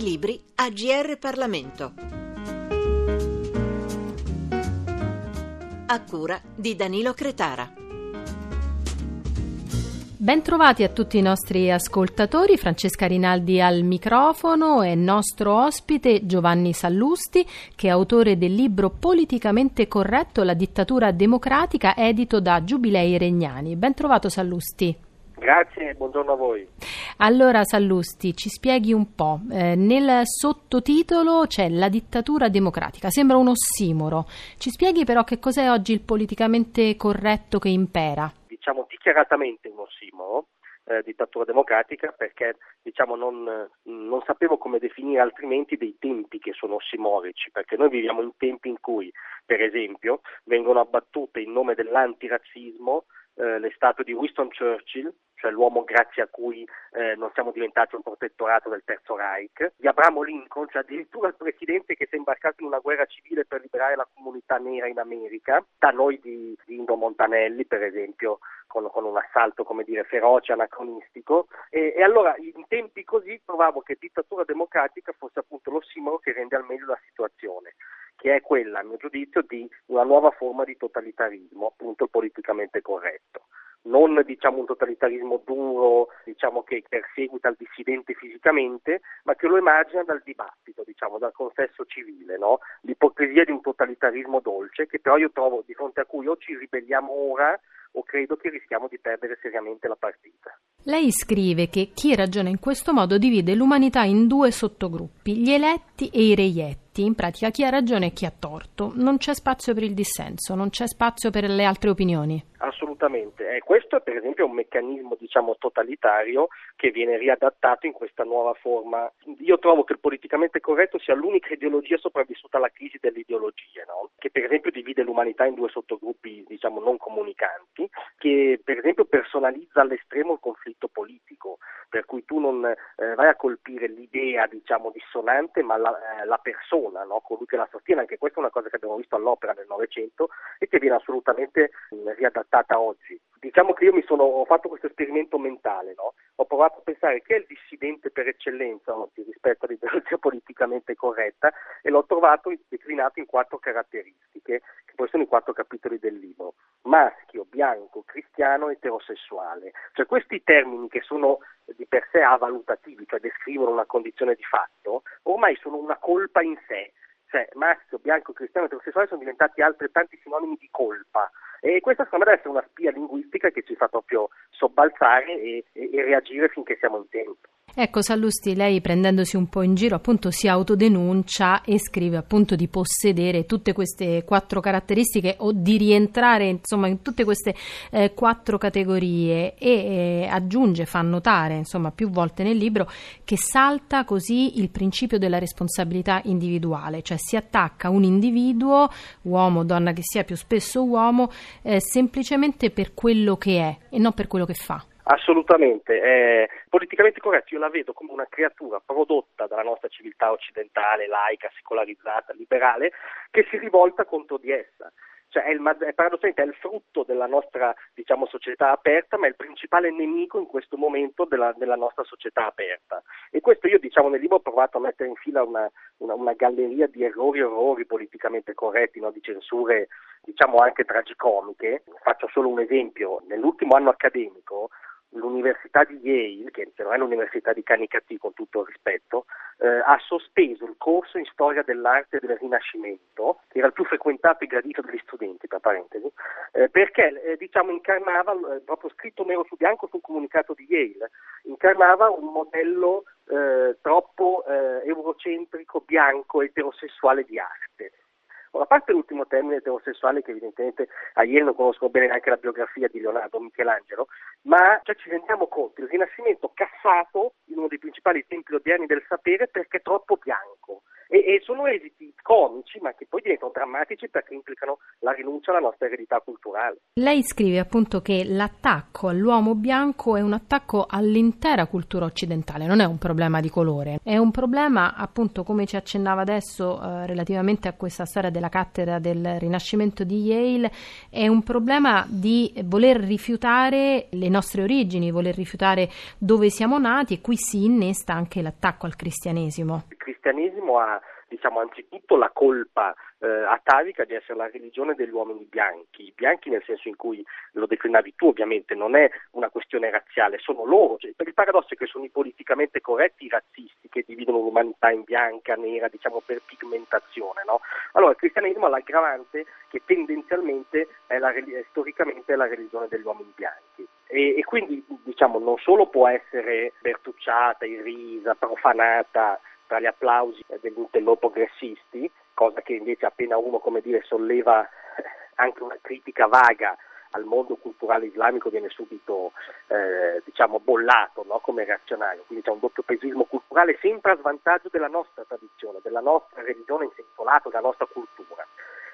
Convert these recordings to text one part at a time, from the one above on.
libri a GR Parlamento. A cura di Danilo Cretara. Bentrovati a tutti i nostri ascoltatori, Francesca Rinaldi al microfono e nostro ospite Giovanni Sallusti, che è autore del libro Politicamente corretto, la dittatura democratica, edito da Giubilei Regnani. Bentrovato Sallusti. Grazie buongiorno a voi. Allora Sallusti, ci spieghi un po'. Eh, nel sottotitolo c'è la dittatura democratica, sembra un ossimoro. Ci spieghi però che cos'è oggi il politicamente corretto che impera? Diciamo dichiaratamente un ossimoro. Eh, dittatura democratica perché diciamo, non, non, sapevo come definire altrimenti dei tempi che sono ossimorici, perché noi viviamo in tempi in cui, per esempio, vengono abbattute in nome dell'antirazzismo eh, di Winston Churchill, cioè l'uomo grazie a cui eh, non siamo diventati un protettorato del Terzo Reich, di Abramo Lincoln, cioè addirittura il presidente che si è imbarcato in una guerra civile per liberare la comunità nera in America, da noi di, di Indo Montanelli per esempio, con, con, un assalto come dire feroce, anacronistico, e, e, allora in tempi così trovavo che dittatura democratica fosse appunto l'ossimoro che rende al meglio la situazione che è quella, a mio giudizio, di una nuova forma di totalitarismo, appunto politicamente corretto. Non diciamo un totalitarismo duro, diciamo che perseguita il dissidente fisicamente, ma che lo emargina dal dibattito, diciamo, dal consesso civile, no? L'ipocrisia di un totalitarismo dolce, che però io trovo di fronte a cui o ci ribelliamo ora o credo che rischiamo di perdere seriamente la partita. Lei scrive che chi ragiona in questo modo divide l'umanità in due sottogruppi, gli eletti e i reietti, in pratica chi ha ragione e chi ha torto. Non c'è spazio per il dissenso, non c'è spazio per le altre opinioni. Assolutamente, eh, questo è per esempio un meccanismo diciamo totalitario che viene riadattato in questa nuova forma. Io trovo che il politicamente corretto sia l'unica ideologia sopravvissuta alla crisi delle ideologie, no? che per esempio divide l'umanità in due sottogruppi diciamo non comunicanti, che per esempio personalizza all'estremo il conflitto politico, per cui tu non eh, vai a colpire l'idea diciamo dissonante ma la, eh, la persona, no? colui che la sostiene, anche questa è una cosa che abbiamo visto all'opera nel Novecento e che viene assolutamente riadattata oggi. Diciamo che io mi sono, ho fatto questo esperimento mentale, no? ho provato a pensare chi è il dissidente per eccellenza oggi rispetto all'ideologia politicamente corretta e l'ho trovato declinato in quattro caratteristiche, che poi sono i quattro capitoli del libro. Maschio, bianco, cristiano, eterosessuale. Cioè questi termini che sono di per sé avalutativi, cioè descrivono una condizione di fatto, ormai sono una colpa in sé. Cioè maschio, bianco, cristiano, eterosessuale sono diventati altrettanti sinonimi di colpa e questa deve essere una spia linguistica che ci fa proprio sobbalzare e, e, e reagire finché siamo in tempo. Ecco, Sallusti, lei prendendosi un po' in giro appunto si autodenuncia e scrive appunto di possedere tutte queste quattro caratteristiche o di rientrare insomma in tutte queste eh, quattro categorie e eh, aggiunge, fa notare insomma più volte nel libro che salta così il principio della responsabilità individuale, cioè si attacca un individuo, uomo donna che sia più spesso uomo, eh, semplicemente per quello che è e non per quello che fa. Assolutamente, eh, politicamente corretto io la vedo come una creatura prodotta dalla nostra civiltà occidentale, laica, secolarizzata, liberale, che si rivolta contro di essa. Cioè è, il, paradossalmente è il frutto della nostra diciamo, società aperta, ma è il principale nemico in questo momento della, della nostra società aperta. E questo io diciamo, nel libro ho provato a mettere in fila una, una, una galleria di errori e errori politicamente corretti, no? di censure diciamo anche tragicomiche. Faccio solo un esempio, nell'ultimo anno accademico l'Università di Yale, che non è l'Università di Canicattì con tutto il rispetto, eh, ha sospeso il corso in storia dell'arte del Rinascimento, che era il più frequentato e gradito dagli studenti, tra parentesi, eh, perché eh, diciamo, incarnava, eh, proprio scritto nero su bianco sul comunicato di Yale, incarnava un modello eh, troppo eh, eurocentrico, bianco, eterosessuale di arte. A parte l'ultimo termine eterosessuale, che evidentemente a ieri non conosco bene neanche la biografia di Leonardo Michelangelo, ma cioè, ci rendiamo conto, il Rinascimento cassato in uno dei principali templi odierni del sapere perché troppo bianco. E, e, sono esiti comici, ma che poi diventano drammatici perché implicano la rinuncia alla nostra eredità culturale. Lei scrive appunto che l'attacco all'uomo bianco è un attacco all'intera cultura occidentale, non è un problema di colore, è un problema appunto come ci accennava adesso eh, relativamente a questa storia della cattedra del Rinascimento di Yale, è un problema di voler rifiutare le nostre origini, voler rifiutare dove siamo nati e qui si innesta anche l'attacco al cristianesimo. Cristianesimo ha diciamo anzitutto la colpa eh, atavica di essere la religione degli uomini bianchi, bianchi nel senso in cui lo declinavi tu ovviamente, non è una questione razziale, sono loro, cioè, per il paradosso è che sono i politicamente corretti i razzisti che dividono l'umanità in bianca, nera, diciamo per pigmentazione, no? Allora il cristianesimo ha l'aggravante che tendenzialmente è la, storicamente è la religione degli uomini bianchi. E, e, quindi diciamo non solo può essere bertucciata, irrisa, profanata tra gli applausi degli interloprogressisti, cosa che invece appena uno come dire, solleva anche una critica vaga al mondo culturale islamico viene subito eh, diciamo bollato no? come reazionario, quindi c'è un doppio pesismo culturale sempre a svantaggio della nostra tradizione, della nostra religione in senso lato, della nostra cultura.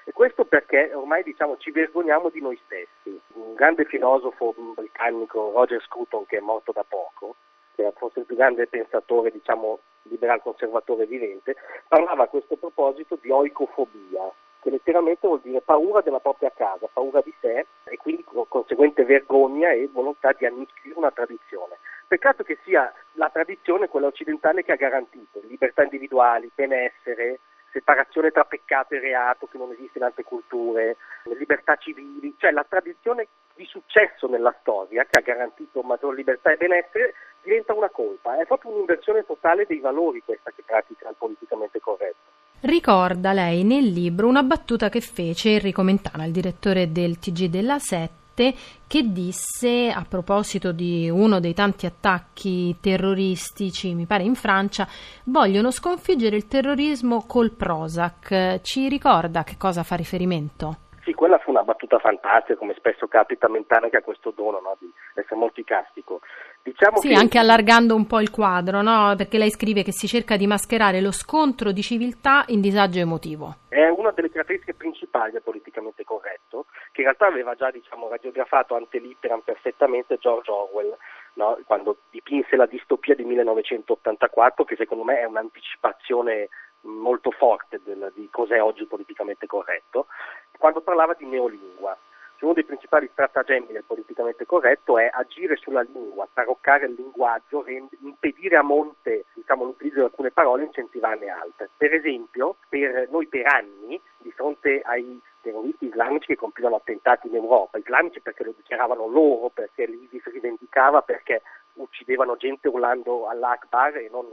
E questo perché ormai diciamo, ci vergogniamo di noi stessi. Un grande filosofo britannico, Roger Scruton, che è morto da poco, che era forse il più grande pensatore diciamo, liberal conservatore vivente, parlava a questo proposito di oicofobia, che letteralmente vuol dire paura della propria casa, paura di sé e quindi conseguente vergogna e volontà di annichilire una tradizione. Peccato che sia la tradizione, quella occidentale, che ha garantito libertà individuali, benessere, separazione tra peccato e reato che non esiste in altre culture, libertà civili, cioè la tradizione di successo nella storia che ha garantito maggior libertà e benessere diventa una colpa. È proprio un'inversione totale dei valori questa che pratica il politicamente corretto. Ricorda lei nel libro una battuta che fece Enrico Mentana, il direttore del TG della Sette, che disse a proposito di uno dei tanti attacchi terroristici, mi pare in Francia, vogliono sconfiggere il terrorismo col Prozac. Ci ricorda a che cosa fa riferimento? Sì, quella fu una battuta fantastica, come spesso capita Mentana che ha questo dono no, di essere molto icastico. Diciamo sì, che... anche allargando un po' il quadro, no? perché lei scrive che si cerca di mascherare lo scontro di civiltà in disagio emotivo. È una delle caratteristiche principali del politicamente corretto, che in realtà aveva già diciamo, radiografato ante litteram perfettamente George Orwell, no? quando dipinse la distopia di 1984, che secondo me è un'anticipazione molto forte del, di cos'è oggi politicamente corretto, quando parlava di neolingua. Cioè, uno dei principali stratagemmi del politicamente corretto è agire sulla lingua, taroccare il linguaggio, rend- impedire a monte diciamo, l'utilizzo di alcune parole e incentivarne altre. Per esempio, per noi per anni, di fronte ai terroristi islamici che compivano attentati in Europa, islamici perché lo dichiaravano loro, perché l'ISIS rivendicava, perché uccidevano gente urlando all'Akbar e non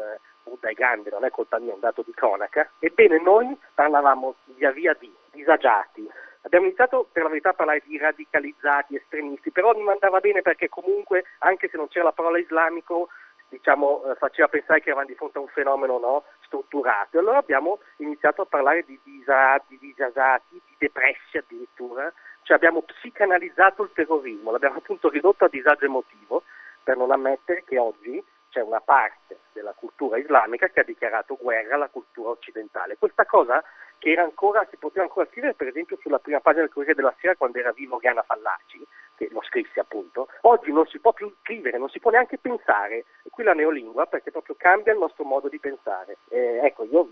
Buddha è grande, non è colpa mia, è un dato di cronaca. Ebbene noi parlavamo via via di disagiati, Abbiamo iniziato per la verità a parlare di radicalizzati, estremisti, però non andava bene perché comunque, anche se non c'era la parola islamico, diciamo, eh, faceva pensare che eravamo di fronte a un fenomeno no, strutturato. Allora abbiamo iniziato a parlare di disagi, di di depressi addirittura, cioè abbiamo psicanalizzato il terrorismo, l'abbiamo appunto ridotto a disagio emotivo per non ammettere che oggi c'è una parte della cultura islamica che ha dichiarato guerra alla cultura occidentale. Questa cosa che era ancora, si poteva ancora scrivere per esempio sulla prima pagina del Corriere della Sera quando era vivo Oriana Fallaci, che lo scrisse appunto, oggi non si può più scrivere, non si può neanche pensare, e qui la neolingua perché proprio cambia il nostro modo di pensare. Eh, ecco, io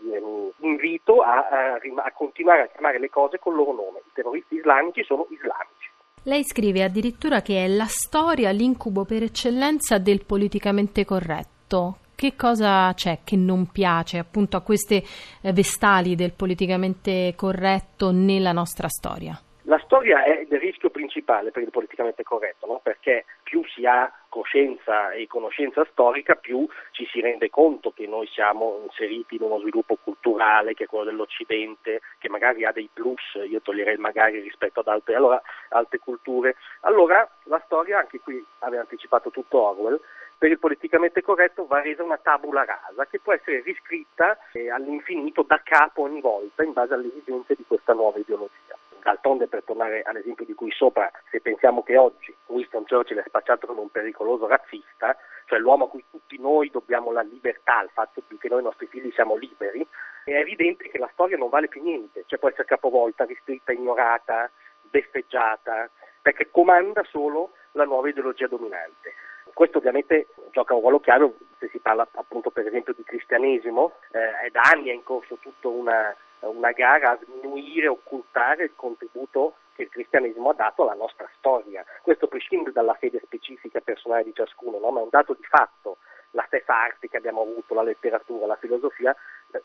dire, mi invito a, a, a continuare a chiamare le cose col loro nome, i terroristi islamici sono islamici. Lei scrive addirittura che è la storia l'incubo per eccellenza del politicamente corretto. Che cosa c'è che non piace appunto a queste eh, vestali del politicamente corretto nella nostra storia? La storia è il rischio principale per il politicamente corretto, no? perché più si ha coscienza e conoscenza storica, più ci si rende conto che noi siamo inseriti in uno sviluppo culturale che è quello dell'Occidente, che magari ha dei plus, io toglierei magari rispetto ad altre, allora, altre culture. Allora la storia, anche qui aveva anticipato tutto Orwell, per il politicamente corretto va resa una tabula rasa che può essere riscritta eh, all'infinito da capo ogni volta in base alle esigenze di questa nuova ideologia D'altronde, per tornare all'esempio di cui sopra, se pensiamo che oggi Winston Churchill è spacciato come un pericoloso razzista, cioè l'uomo a cui tutti noi dobbiamo la libertà, il fatto che noi i nostri figli siamo liberi, è evidente che la storia non vale più niente, cioè può essere capovolta, riscritta, ignorata, beffeggiata, perché comanda solo la nuova ideologia dominante. Questo ovviamente gioca un ruolo chiaro se si parla appunto per esempio di cristianesimo, eh, è da anni è in corso tutta una, una gara a sminuire, occultare il contributo che il cristianesimo ha dato alla nostra storia. Questo prescinde dalla fede specifica personale di ciascuno, no? ma è un dato di fatto. La stessa arte che abbiamo avuto, la letteratura, la filosofia,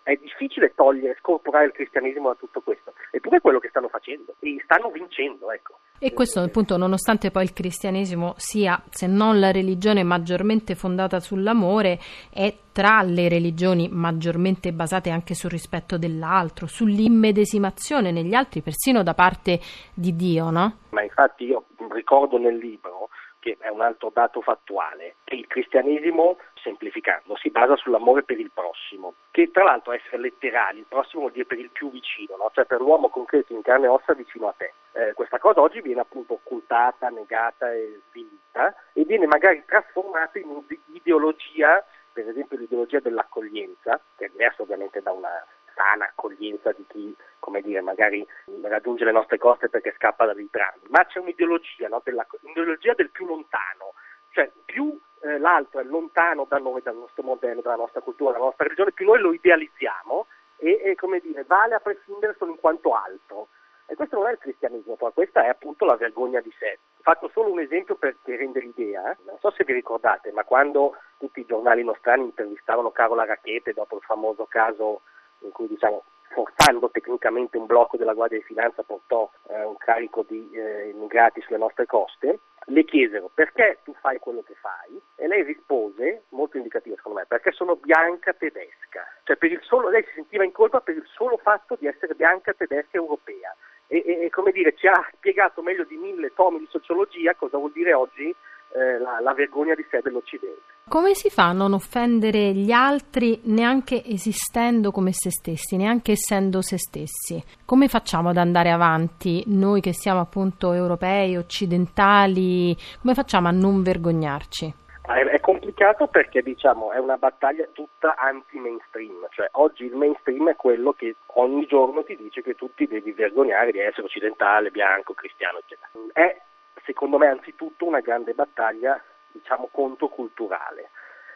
è difficile togliere, scorporare il cristianesimo da tutto questo. Eppure è quello che stanno facendo e stanno vincendo, ecco. E questo appunto nonostante poi il cristianesimo sia, se non la religione maggiormente fondata sull'amore, è tra le religioni maggiormente basate anche sul rispetto dell'altro, sull'immedesimazione negli altri, persino da parte di Dio, no? Ma infatti io ricordo nel libro che è un altro dato fattuale, che il cristianesimo, semplificando, si basa sull'amore per il prossimo, che tra l'altro essere letterali, il prossimo vuol dire per il più vicino, no? cioè per l'uomo concreto in carne e ossa vicino a te. Eh, questa cosa oggi viene appunto occultata, negata e svilita e viene magari trasformata in un'ideologia, per esempio l'ideologia dell'accoglienza, che è diversa ovviamente da una sana accoglienza di chi, come dire, magari raggiunge le nostre coste perché scappa dagli drammi, ma c'è un'ideologia, no? un'ideologia del più lontano, cioè più eh, l'altro è lontano da noi, dal nostro modello, dalla nostra cultura, dalla nostra religione, più noi lo idealizziamo e, e come dire, vale a prescindere solo in quanto altro. E questo non è il cristianesimo, però questa è appunto la vergogna di sé. Faccio solo un esempio per, per rendere l'idea, eh. non so se vi ricordate, ma quando tutti i giornali nostrani intervistavano Carola Racchete dopo il famoso caso in cui diciamo, forzando tecnicamente un blocco della Guardia di Finanza portò eh, un carico di eh, immigrati sulle nostre coste, le chiesero perché tu fai quello che fai? E lei rispose, molto indicativa secondo me, perché sono bianca tedesca, cioè solo, lei si sentiva in colpa per il solo fatto di essere bianca tedesca europea. E, e, e come dire ci ha spiegato meglio di mille tomi di sociologia cosa vuol dire oggi eh, la, la, vergogna di sé dell'Occidente. Come si fa a non offendere gli altri neanche esistendo come se stessi, neanche essendo se stessi? Come facciamo ad andare avanti noi che siamo appunto europei, occidentali? Come facciamo a non vergognarci? È complicato perché diciamo è una battaglia tutta anti-mainstream, cioè oggi il mainstream è quello che ogni giorno ti dice che tu ti devi vergognare di essere occidentale, bianco, cristiano, eccetera. È secondo me anzitutto una grande battaglia diciamo controculturale,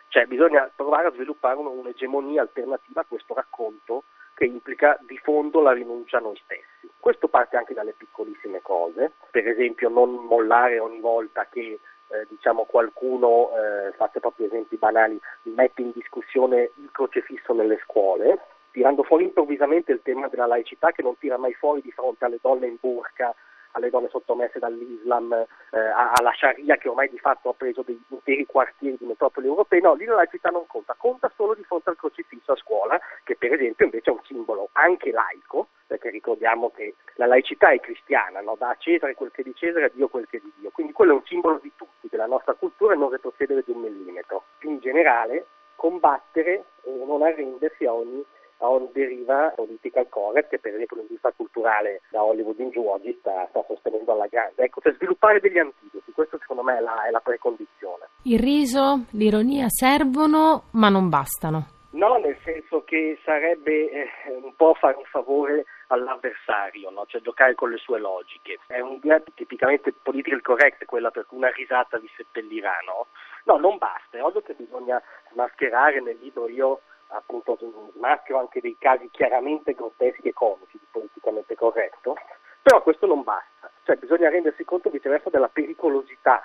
cioè bisogna provare a sviluppare un'egemonia alternativa a questo racconto che implica di fondo la rinuncia a noi stessi. Questo parte anche dalle piccolissime cose, per esempio non mollare ogni volta che eh, diciamo qualcuno, eh, fate proprio esempi banali, mette in discussione il crocefisso nelle scuole, tirando fuori improvvisamente il tema della laicità che non tira mai fuori di fronte alle donne in burca alle donne sottomesse dall'Islam, eh, alla Sharia che ormai di fatto ha preso dei interi quartieri di metropoli europee, no, lì la laicità non conta, conta solo di fronte al crocifisso a scuola, che per esempio invece è un simbolo anche laico, perché ricordiamo che la laicità è cristiana, no? dà Cesare quel che è di Cesare, a Dio quel che è di Dio, quindi quello è un simbolo di tutti, della nostra cultura e non retrocedere di un millimetro. In generale, combattere e non arrendersi a ogni a ogni deriva political correct che per esempio l'industria culturale da Hollywood in giù oggi sta, sta sostenendo alla grande. Ecco, per sviluppare degli antidoti, questo secondo me è la, è la precondizione. Il riso, l'ironia servono ma non bastano. No, nel senso che sarebbe eh, un po' fare un favore all'avversario, no? cioè giocare con le sue logiche. È un'idea tipicamente political correct quella per cui una risata vi seppellirà, no? No, non basta, è ovvio che bisogna mascherare nel libro io appunto maschero anche dei casi chiaramente grotteschi e comici di politicamente corretto, però questo non basta, cioè bisogna rendersi conto viceversa della pericolosità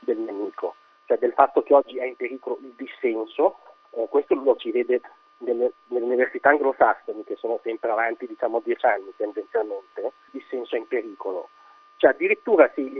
del nemico, cioè del fatto che oggi è in pericolo il dissenso, eh, questo lo ci vede nelle, nelle, università anglosassoni che sono sempre avanti diciamo dieci anni tendenzialmente, il dissenso è in pericolo. Cioè addirittura si,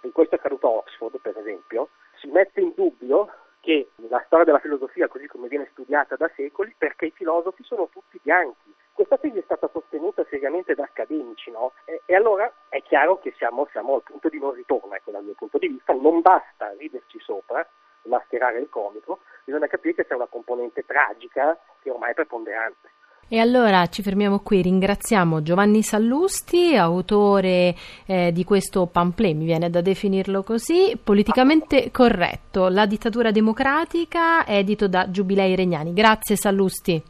eh, questo è accaduto a Oxford per esempio, si mette in dubbio che la storia della filosofia, così come viene studiata da secoli, perché i filosofi sono tutti bianchi. Questa tesi è stata sostenuta seriamente da accademici, no? E, e allora è chiaro che siamo, siamo, al punto di non ritorno, ecco, dal mio punto di vista, non basta riderci sopra, mascherare il comico, bisogna capire che c'è una componente tragica che ormai è preponderante. E allora ci fermiamo qui, ringraziamo Giovanni Sallusti, autore eh, di questo pamphlet, mi viene da definirlo così, politicamente corretto, La dittatura democratica, edito da Giubilei Regnani. Grazie Sallusti.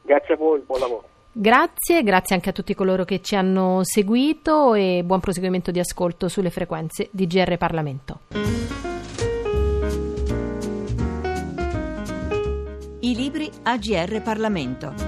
Grazie a voi, buon lavoro. Grazie, grazie anche a tutti coloro che ci hanno seguito e buon proseguimento di ascolto sulle frequenze di GR Parlamento. I libri AGR Parlamento.